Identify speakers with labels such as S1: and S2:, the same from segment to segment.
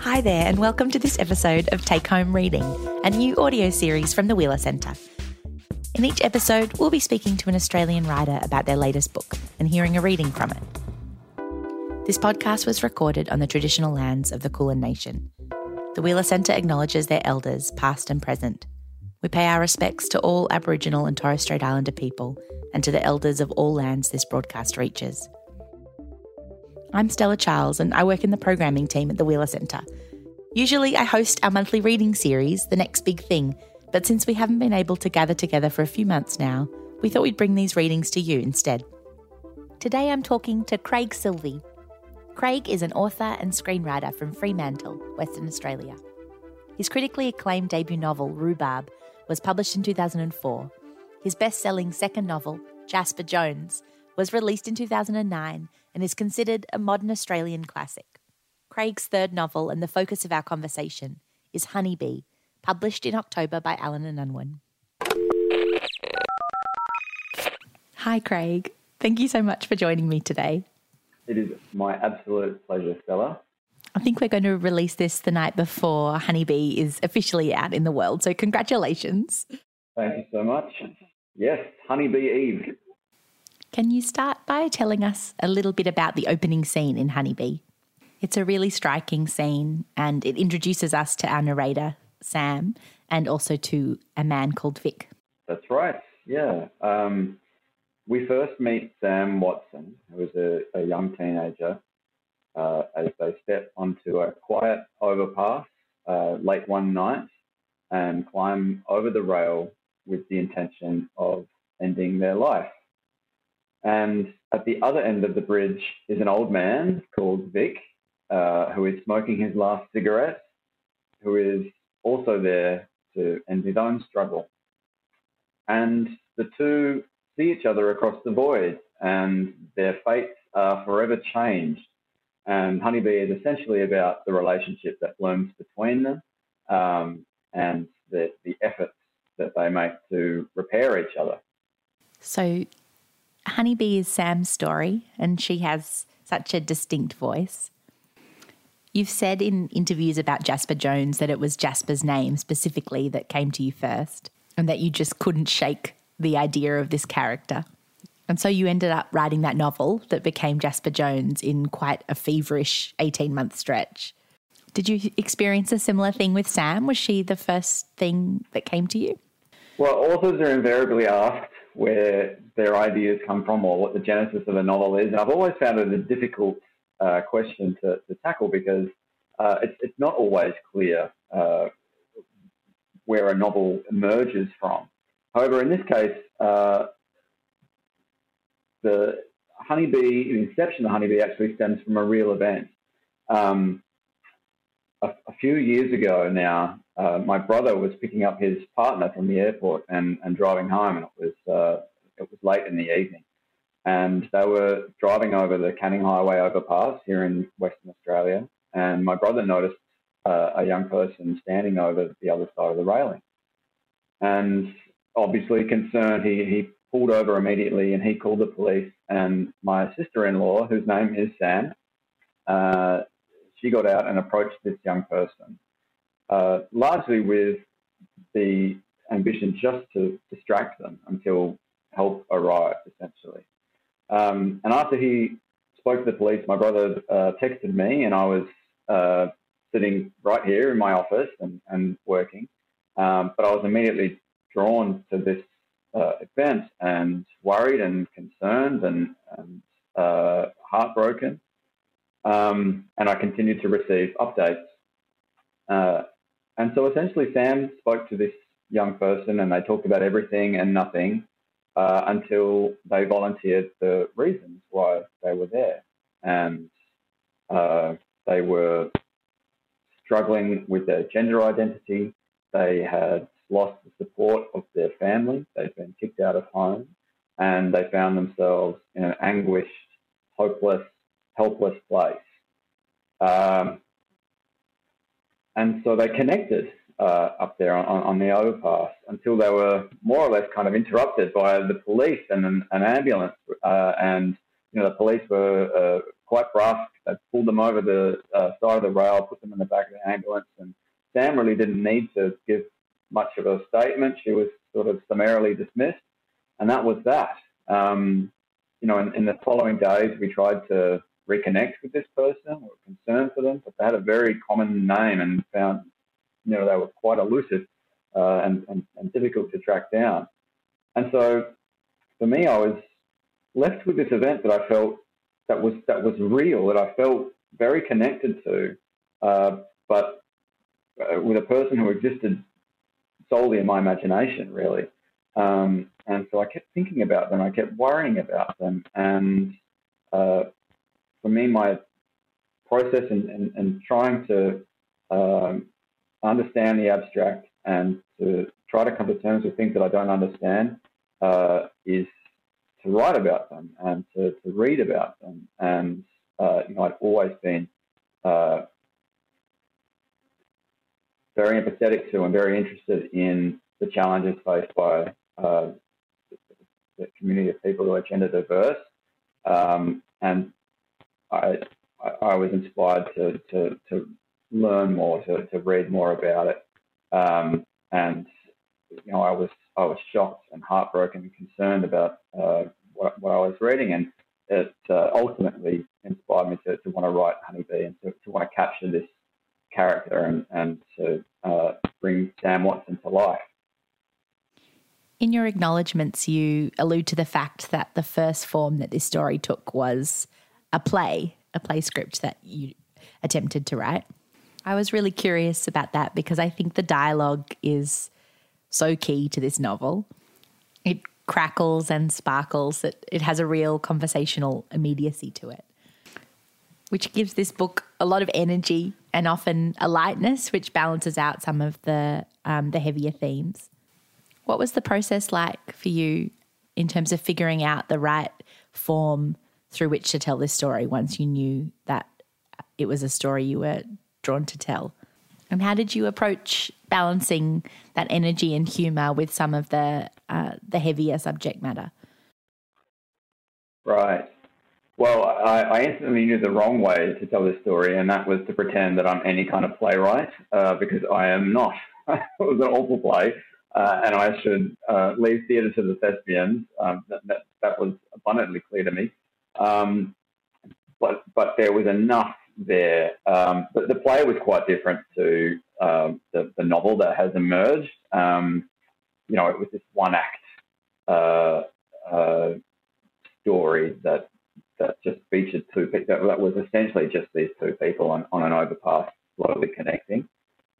S1: Hi there, and welcome to this episode of Take Home Reading, a new audio series from the Wheeler Centre. In each episode, we'll be speaking to an Australian writer about their latest book and hearing a reading from it. This podcast was recorded on the traditional lands of the Kulin Nation. The Wheeler Centre acknowledges their elders, past and present. We pay our respects to all Aboriginal and Torres Strait Islander people and to the elders of all lands this broadcast reaches. I'm Stella Charles and I work in the programming team at the Wheeler Centre. Usually I host our monthly reading series, The Next Big Thing, but since we haven't been able to gather together for a few months now, we thought we'd bring these readings to you instead. Today I'm talking to Craig Silvey. Craig is an author and screenwriter from Fremantle, Western Australia. His critically acclaimed debut novel, Rhubarb, was published in 2004. His best selling second novel, Jasper Jones, was released in 2009 and is considered a modern Australian classic. Craig's third novel and the focus of our conversation is Honeybee, published in October by Allen and Unwin. Hi, Craig. Thank you so much for joining me today.
S2: It is my absolute pleasure, Stella.
S1: I think we're going to release this the night before Honeybee is officially out in the world. So, congratulations.
S2: Thank you so much. Yes, Honeybee Eve.
S1: Can you start by telling us a little bit about the opening scene in Honeybee? It's a really striking scene and it introduces us to our narrator, Sam, and also to a man called Vic.
S2: That's right, yeah. Um, we first meet Sam Watson, who is a, a young teenager, uh, as they step onto a quiet overpass uh, late one night and climb over the rail with the intention of ending their life. And at the other end of the bridge is an old man called Vic, uh, who is smoking his last cigarette, who is also there to end his own struggle. And the two see each other across the void, and their fates are forever changed. And Honeybee is essentially about the relationship that blooms between them um, and the, the efforts that they make to repair each other.
S1: So Honeybee is Sam's story, and she has such a distinct voice. You've said in interviews about Jasper Jones that it was Jasper's name specifically that came to you first, and that you just couldn't shake the idea of this character. And so you ended up writing that novel that became Jasper Jones in quite a feverish 18 month stretch. Did you experience a similar thing with Sam? Was she the first thing that came to you?
S2: Well, authors are invariably asked where their ideas come from or what the genesis of a novel is. And I've always found it a difficult uh, question to, to, tackle because uh, it's, it's, not always clear uh, where a novel emerges from. However, in this case, uh, the honeybee, the inception of the honeybee actually stems from a real event. Um, a, a, few years ago now, uh, my brother was picking up his partner from the airport and, and driving home, and it was uh, it was late in the evening, and they were driving over the Canning Highway overpass here in Western Australia, and my brother noticed uh, a young person standing over the other side of the railing, and obviously concerned, he he pulled over immediately and he called the police. And my sister-in-law, whose name is Sam, uh, she got out and approached this young person uh, largely with the ambition just to distract them until help arrived, essentially. Um, and after he spoke to the police, my brother uh, texted me, and I was uh, sitting right here in my office and, and working. Um, but I was immediately drawn to this uh, event and worried and concerned and, and uh, heartbroken. Um, and I continued to receive updates. And so essentially, Sam spoke to this young person and they talked about everything and nothing uh, until they volunteered the reasons why they were there. And uh, they were struggling with their gender identity. They had lost the support of their family. They'd been kicked out of home and they found themselves in an anguished, hopeless, helpless place. Um, and so they connected uh, up there on, on, the overpass until they were more or less kind of interrupted by the police and an, an ambulance. Uh, and you know the police were uh, quite brusque. They pulled them over the uh, side of the rail, put them in the back of the ambulance, and Sam really didn't need to give much of a statement. She was sort of summarily dismissed, and that was that. Um, you know, in, in, the following days, we tried to reconnect with this person. or concern for them, but they had a very common name and found, you know, they were quite elusive uh, and, and, and difficult to track down. And so, for me, I was left with this event that I felt that was that was real, that I felt very connected to, uh, but uh, with a person who existed solely in my imagination, really. Um, and so I kept thinking about them, I kept worrying about them. And uh, for me, my process and, trying to um, understand the abstract and to try to come to terms with things that I don't understand uh, is to write about them and to, to read about them. And, uh, you know, I've always been uh, very empathetic to and very interested in the challenges faced by uh, the community of people who are gender diverse. Um, and I, I, was inspired to, to, to learn more, to, to read more about it. Um, and, you know, I was, I was shocked and heartbroken and concerned about uh, what, what, I was reading. And it uh, ultimately inspired me to, to want to write Honeybee and to, to want to capture this character and, and to uh, bring Sam Watson to life.
S1: In your acknowledgements, you allude to the fact that the first form that this story took was a play, a play script that you attempted to write. I was really curious about that because I think the dialogue is so key to this novel. It crackles and sparkles, it, it has a real conversational immediacy to it, which gives this book a lot of energy and often a lightness, which balances out some of the, um, the heavier themes. What was the process like for you in terms of figuring out the right form through which to tell this story once you knew that it was a story you were drawn to tell? And how did you approach balancing that energy and humour with some of the uh, the heavier subject matter?
S2: Right. Well, I, I, instantly knew the wrong way to tell this story, and that was to pretend that I'm any kind of playwright, uh, because I am not. it was an awful play uh, and I should uh, leave theatre to the thespians. Um, that, that, that, was abundantly clear to me. Um, but, but there was enough there. Um, but the play was quite different to um, the, the, novel that has emerged. Um, you know, it was this one act uh, uh, story that that just featured two people. That, that was essentially just these two people on, on an overpass, slowly connecting.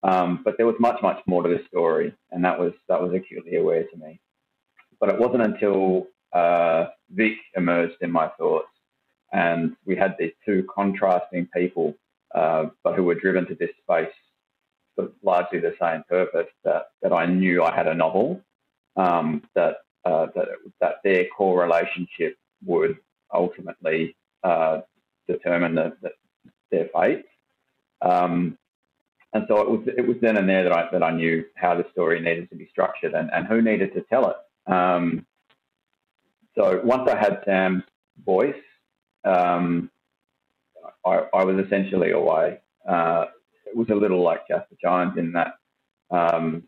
S2: Um, but there was much, much more to the story, and that was that was acutely aware to me. But it wasn't until uh, Vic emerged in my thoughts, and we had these two contrasting people, uh, but who were driven to this space for largely the same purpose. That that I knew I had a novel um, that uh, that that their core relationship would ultimately uh, determine the, the, their fate. Um, and so it was it was then and there that I that I knew how the story needed to be structured and, and who needed to tell it. Um, so once I had Sam's voice, um, I, I, was essentially away. Uh, it was a little like Jasper Jones in that um,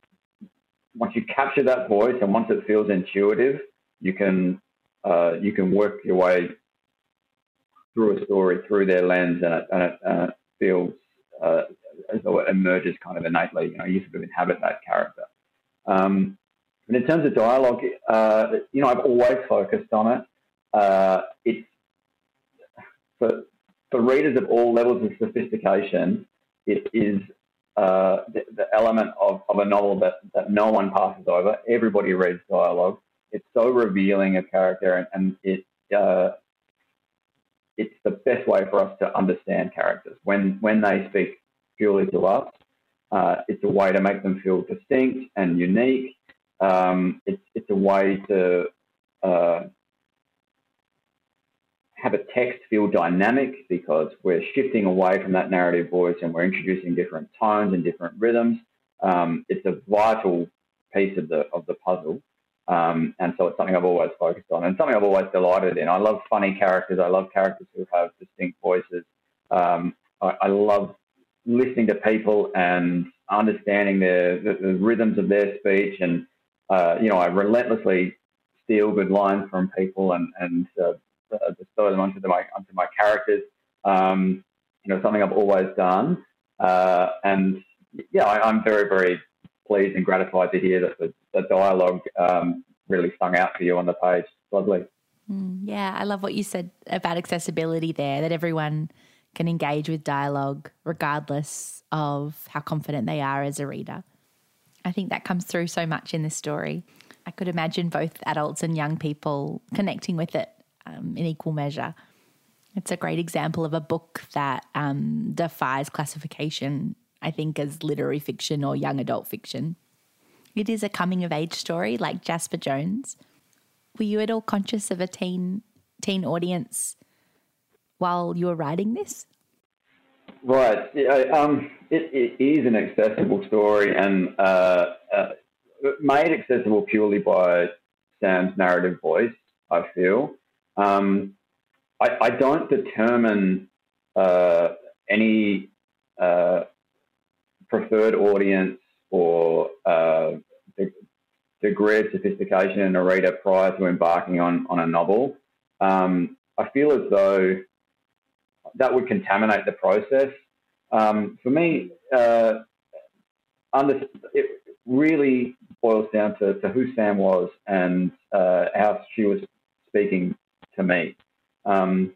S2: once you capture that voice and once it feels intuitive, you can uh, you can work your way through a story through their lens, and it, and it, and it feels uh, as though it emerges kind of innately. You know, you sort of inhabit that character. Um, and in terms of dialogue, uh, you know, I've always focused on it. Uh, it's for, for readers of all levels of sophistication, it is uh, the, the, element of, of a novel that, that no one passes over. Everybody reads dialogue. It's so revealing of character, and, and it uh, it's the best way for us to understand characters when when they speak purely to us. Uh, it's a way to make them feel distinct and unique. Um, it's, it's a way to uh, have a text feel dynamic because we're shifting away from that narrative voice and we're introducing different tones and different rhythms. Um, it's a vital piece of the of the puzzle, um, and so it's something I've always focused on and something I've always delighted in. I love funny characters. I love characters who have distinct voices. Um, I, I, love listening to people and understanding the, the, the rhythms of their speech. And, uh, you know, I relentlessly steal good lines from people and, and uh, them onto, the, my, onto my characters. Um, you know, something I've always done. Uh, and yeah, I, am very, very pleased and gratified to hear that the, the dialogue um, really sung out for you on the page. Lovely.
S1: Mm, yeah, I love what you said about accessibility there, that everyone can engage with dialogue regardless of how confident they are as a reader. I think that comes through so much in this story. I could imagine both adults and young people connecting with it um, in equal measure. It's a great example of a book that um, defies classification, I think, as literary fiction or young adult fiction. It is a coming of age story like Jasper Jones. Were you at all conscious of a teen teen audience while you were writing this?
S2: Right. Yeah, um, it, it is an accessible story and uh, uh, made accessible purely by Sam's narrative voice, I feel. Um, I, I, don't determine uh, any uh, preferred audience or uh, degree of sophistication in a reader prior to embarking on, on a novel. Um, I feel as though that would contaminate the process. Um, for me, uh, under, it really boils down to, to who Sam was and uh, how she was speaking to me. Um,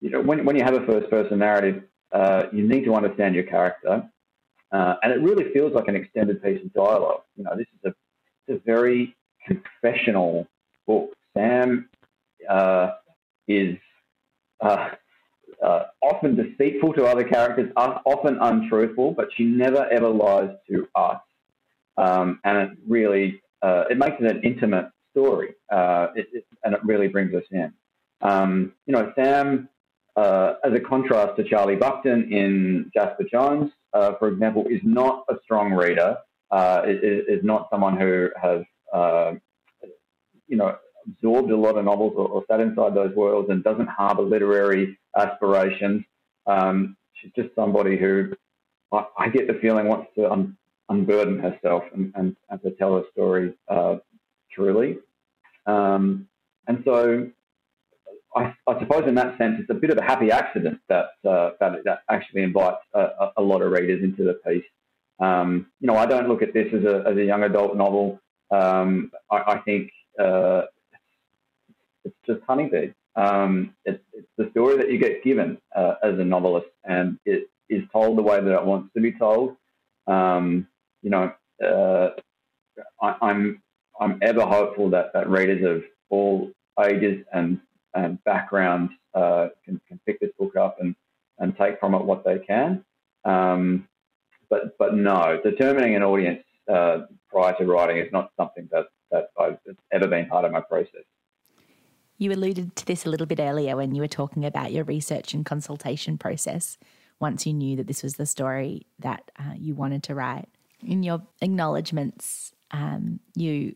S2: you know, when, when you have a first person narrative, uh, you need to understand your character. Uh, and it really feels like an extended piece of dialogue. You know, this is a, a very confessional book. Sam uh, is uh, uh, often deceitful to other characters, often untruthful, but she never ever lies to us. Um, and it really uh, it makes it an intimate story, uh, it, it, and it really brings us in. Um, you know, Sam, uh, as a contrast to Charlie Bucktin in Jasper Jones, uh, for example, is not a strong reader. Uh, is, not someone who has, you know, absorbed a lot of novels or, or sat inside those worlds and doesn't harbour literary aspirations. Um, she's just somebody who I, I, get the feeling wants to un, unburden herself and, and, and, to tell her story uh, truly. Um, and so I, I, suppose in that sense, it's a bit of a happy accident that uh, that, that, actually invites a, a, lot of readers into the piece. Um, you know, I don't look at this as a, as a young adult novel. Um, I, I, think uh, it's just Honeybee. Um, it's, it's, the story that you get given uh, as a novelist, and it is told the way that it wants to be told. Um, you know, uh, I, I'm I'm ever hopeful that, that readers of all ages and and backgrounds uh, can, can pick this book up and, and take from it what they can. Um, but but no, determining an audience uh, prior to writing is not something that that I've ever been part of my process.
S1: You alluded to this a little bit earlier when you were talking about your research and consultation process once you knew that this was the story that uh, you wanted to write. In your acknowledgements, um, you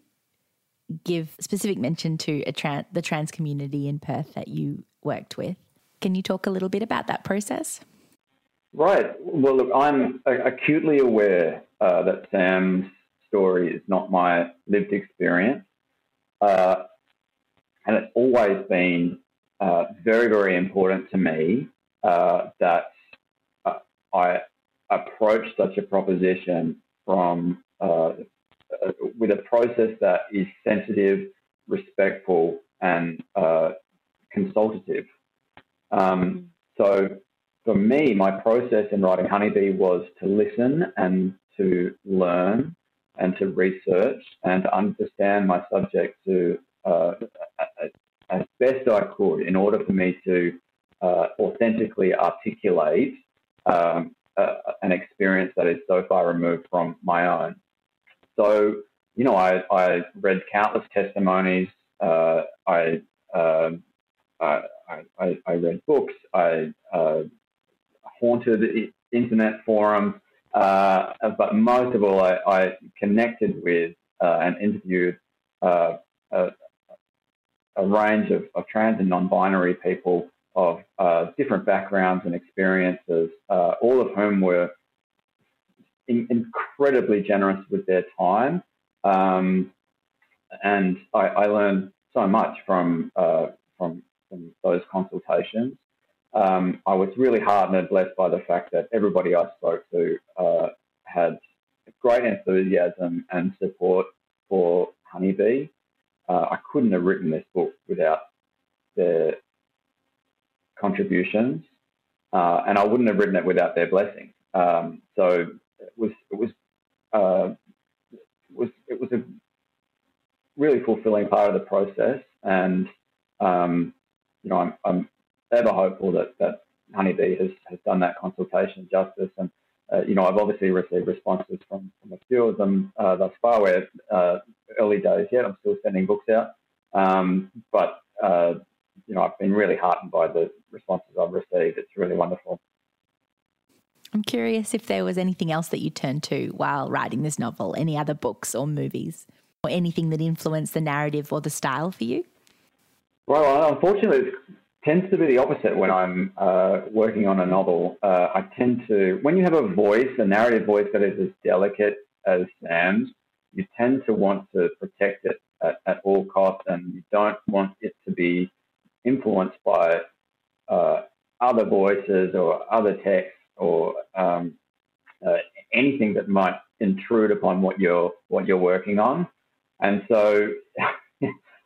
S1: give specific mention to tran- the trans community in Perth that you worked with. Can you talk a little bit about that process?
S2: Right. Well, look, I'm acutely aware uh, that Sam's story is not my lived experience. Uh, and it's always been uh, very, very important to me uh, that uh, I approach such a proposition from uh, with a process that is sensitive, respectful, and uh, consultative. Um, so for me, my process in writing Honeybee was to listen and to learn and to research and to understand my subject to uh, as best I could in order for me to uh, authentically articulate um, uh, an experience that is so far removed from my own. So, you know, I, I read countless testimonies. Uh, I, um, I, I, I, read books. I uh, haunted internet forums. Uh, but most of all, I, I connected with and interviewed a, range of, of trans and non-binary people of uh, different backgrounds and experiences, uh, all of whom were in, incredibly generous with their time. Um, and I, I, learned so much from, uh, from, from those consultations. Um, I was really heartened and blessed by the fact that everybody I spoke to uh, had great enthusiasm and support for Honeybee. Uh, I couldn't have written this book without their contributions, uh, and I wouldn't have written it without their blessing. Um, so it was it was uh, it was it was a really fulfilling part of the process, and um, you know I'm, I'm ever hopeful that that Honeybee has, has done that consultation justice and uh, you know, I've obviously received responses from, from a few of them uh, thus far. Where uh, early days yet, I'm still sending books out, um, but uh, you know, I've been really heartened by the responses I've received. It's really wonderful.
S1: I'm curious if there was anything else that you turned to while writing this novel, any other books or movies, or anything that influenced the narrative or the style for you.
S2: Well, unfortunately, tends to be the opposite when I'm uh, working on a novel. Uh, I tend to, when you have a voice, a narrative voice that is as delicate as Sam's, you tend to want to protect it at, at all costs, and you don't want it to be influenced by uh, other voices or other texts or um, uh, anything that might intrude upon what you're what you're working on. And so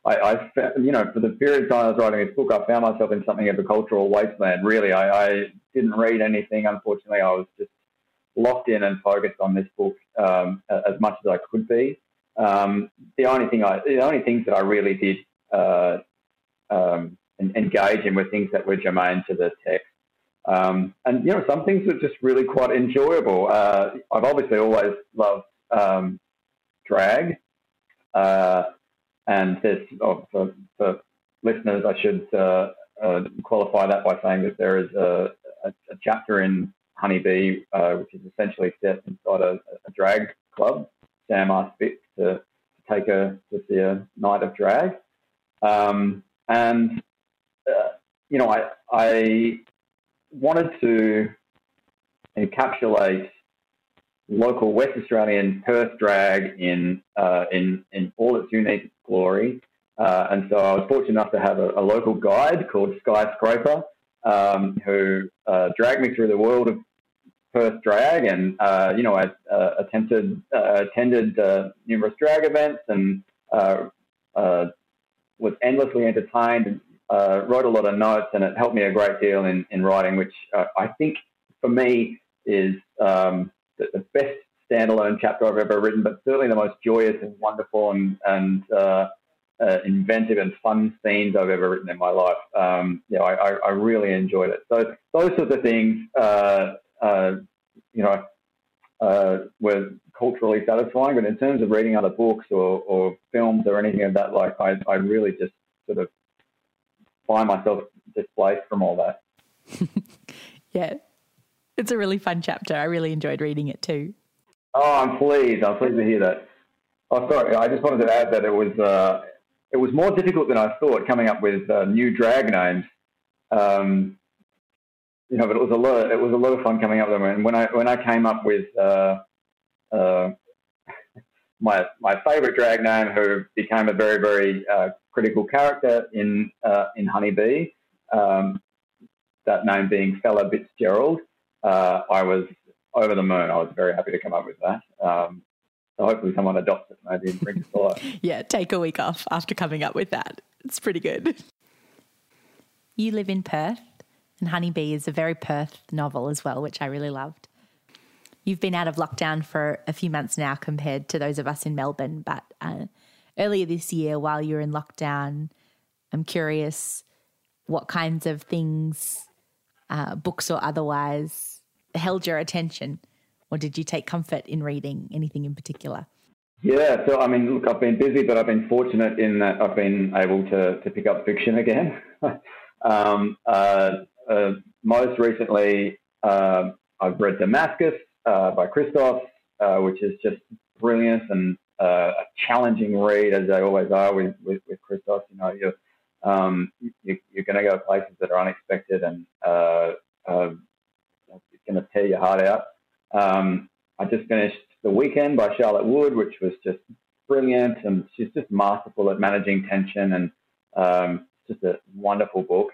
S2: I, I, you know, for the period of time I was writing this book, I found myself in something of a cultural wasteland. Really, I, I didn't read anything. Unfortunately, I was just locked in and focused on this book um, as much as I could be. Um, the only thing I, the only things that I really did uh, um, engage in were things that were germane to the text. Um, and you know, some things were just really quite enjoyable. Uh, I've obviously always loved um, drag. Uh, and there's, oh, for, for, listeners, I should uh, uh, qualify that by saying that there is a, a, a chapter in Honeybee, uh, which is essentially set inside a, a drag club. Sam asked Fitz to, to take her to see a night of drag. Um, and, uh, you know, I, I wanted to encapsulate local West Australian Perth drag in uh, in in all its unique glory. Uh, and so I was fortunate enough to have a, a local guide called Skyscraper um, who uh, dragged me through the world of Perth drag, and uh, you know I uh, attempted uh, attended numerous drag events and was endlessly entertained. And, wrote a lot of notes, and it helped me a great deal in, in writing, which I think for me is um, the, the, best standalone chapter I've ever written, but certainly the most joyous and wonderful and, and uh, uh, inventive and fun scenes I've ever written in my life. Um, yeah, I, I, really enjoyed it. So those sorts of things, uh, uh you know, uh, were culturally satisfying. But in terms of reading other books or, or films or anything of that, like I, I really just sort of find myself displaced from all that.
S1: yeah, it's a really fun chapter. I really enjoyed reading it too.
S2: Oh, I'm pleased. I'm pleased to hear that. Oh, sorry. I just wanted to add that it was uh, it was more difficult than I thought coming up with uh, new drag names. Um, you know, but it was a lot. Of, it was a lot of fun coming up with them. And when I when I came up with uh, uh my my favorite drag name, who became a very very uh, critical character in uh, in Honeybee, um, that name being Fella Fitzgerald I was over the moon. I was very happy to come up with that. Um, so hopefully someone adopts it maybe and brings it to life.
S1: yeah, take a week off after coming up with that. It's pretty good. You live in Perth, and Honeybee is a very Perth novel as well, which I really loved. You've been out of lockdown for a few months now compared to those of us in Melbourne, but uh, earlier this year, while you were in lockdown, I'm curious what kinds of things uh, books or otherwise, held your attention? Or did you take comfort in reading anything in particular?
S2: Yeah, so I mean, look, I've been busy, but I've been fortunate in that I've been able to, to pick up fiction again. um, uh, uh, most recently, uh, I've read Damascus uh, by Christos, uh, which is just brilliant and a challenging read, as they always are with, with, with Christos. You know, you're Um, you, are going to go places that are unexpected and uh, uh, going to tear your heart out. Um, I just finished The Weekend by Charlotte Wood, which was just brilliant, and she's just masterful at managing tension, and um, just a wonderful book.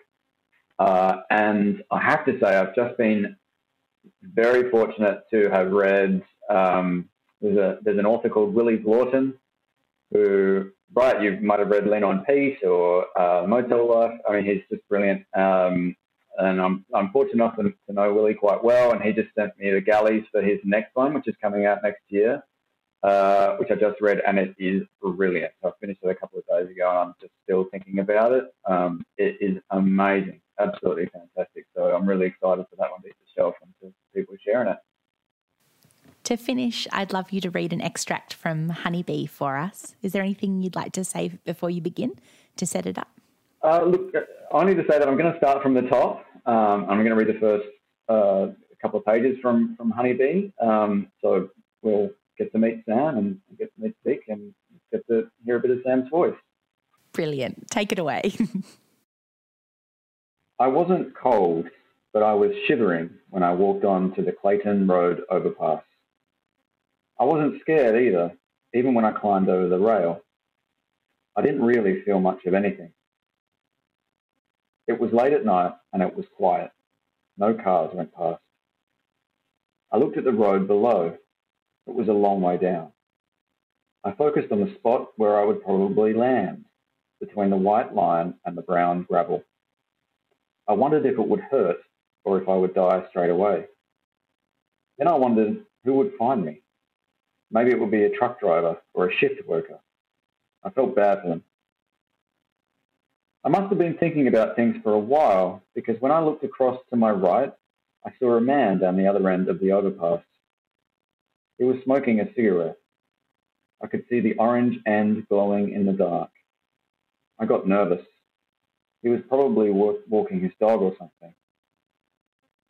S2: Uh, and I have to say, I've just been very fortunate to have read. Um, there's a there's an author called Willy Vlautin, who right you might have read Lean on Pete or uh, Motel Life. I mean, he's just brilliant. Um, and I'm, I'm fortunate enough to, to know Willy quite well, and he just sent me the galleys for his next one, which is coming out next year, uh, which I just read, and it is brilliant. So I finished it a couple of days ago, and I'm just still thinking about it. Um, it is amazing, absolutely fantastic. So I'm really excited for that one to hit the shelf and to people sharing it.
S1: To finish, I'd love you to read an extract from Honeybee for us. Is there anything you'd like to say before you begin to set it up?
S2: Uh, look, I need to say that I'm going to start from the top. Um, I'm going to read the first uh, couple of pages from from Honeybee. Um, so we'll get to meet Sam and get to meet Vic and get to hear a bit of Sam's voice.
S1: Brilliant. Take it away.
S2: I wasn't cold, but I was shivering when I walked on to the Clayton Road overpass. I wasn't scared either, even when I climbed over the rail. I didn't really feel much of anything. It was late at night and it was quiet. No cars went past. I looked at the road below. It was a long way down. I focused on the spot where I would probably land, between the white line and the brown gravel. I wondered if it would hurt or if I would die straight away. Then I wondered who would find me. Maybe it would be a truck driver or a shift worker. I felt bad for them. I must have been thinking about things for a while because when I looked across to my right, I saw a man down the other end of the overpass. He was smoking a cigarette. I could see the orange end glowing in the dark. I got nervous. He was probably walking his dog or something.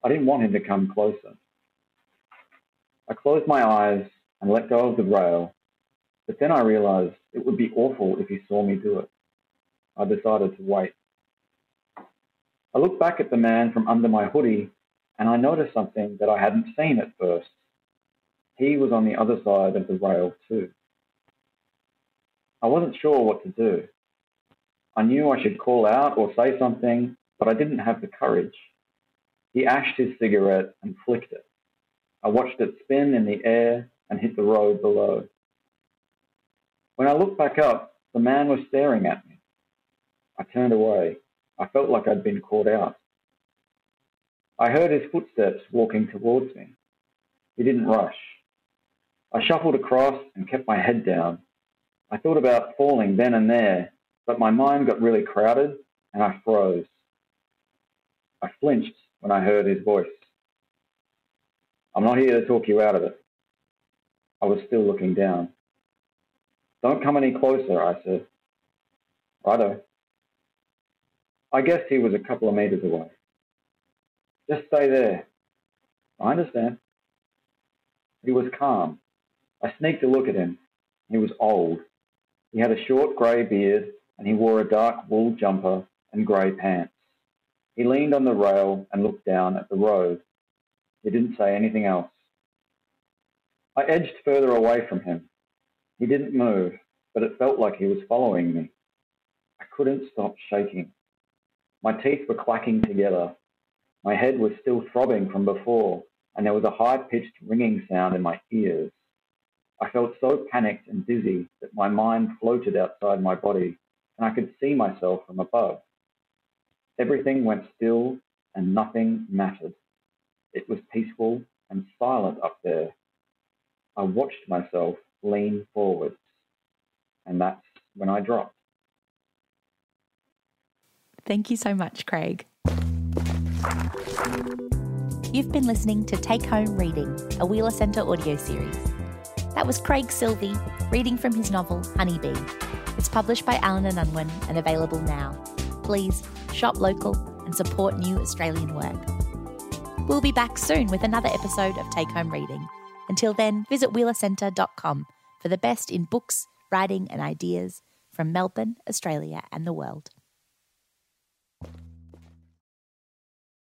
S2: I didn't want him to come closer. I closed my eyes and let go of the rail, but then I realized it would be awful if he saw me do it. I decided to wait. I looked back at the man from under my hoodie and I noticed something that I hadn't seen at first. He was on the other side of the rail too. I wasn't sure what to do. I knew I should call out or say something, but I didn't have the courage. He ashed his cigarette and flicked it. I watched it spin in the air and hit the road below. When I looked back up, the man was staring at me. I turned away. I felt like I'd been caught out. I heard his footsteps walking towards me. He didn't rush. I shuffled across and kept my head down. I thought about falling then and there, but my mind got really crowded and I froze. I flinched when I heard his voice. I'm not here to talk you out of it. I was still looking down. Don't come any closer, I said. Righto. I guess he was a couple of meters away. Just stay there. I understand. He was calm. I sneaked a look at him. He was old. He had a short grey beard and he wore a dark wool jumper and grey pants. He leaned on the rail and looked down at the road. He didn't say anything else. I edged further away from him. He didn't move, but it felt like he was following me. I couldn't stop shaking. My teeth were clacking together. My head was still throbbing from before, and there was a high pitched ringing sound in my ears. I felt so panicked and dizzy that my mind floated outside my body, and I could see myself from above. Everything went still, and nothing mattered. It was peaceful and silent up there. I watched myself lean forwards, and that's when I dropped.
S1: Thank you so much, Craig. You've been listening to Take Home Reading, a Wheeler Centre audio series. That was Craig Silvey reading from his novel Honeybee. It's published by Allen and Unwin and available now. Please shop local and support new Australian work. We'll be back soon with another episode of Take Home Reading. Until then, visit wheelercentre.com for the best in books, writing, and ideas from Melbourne, Australia, and the world.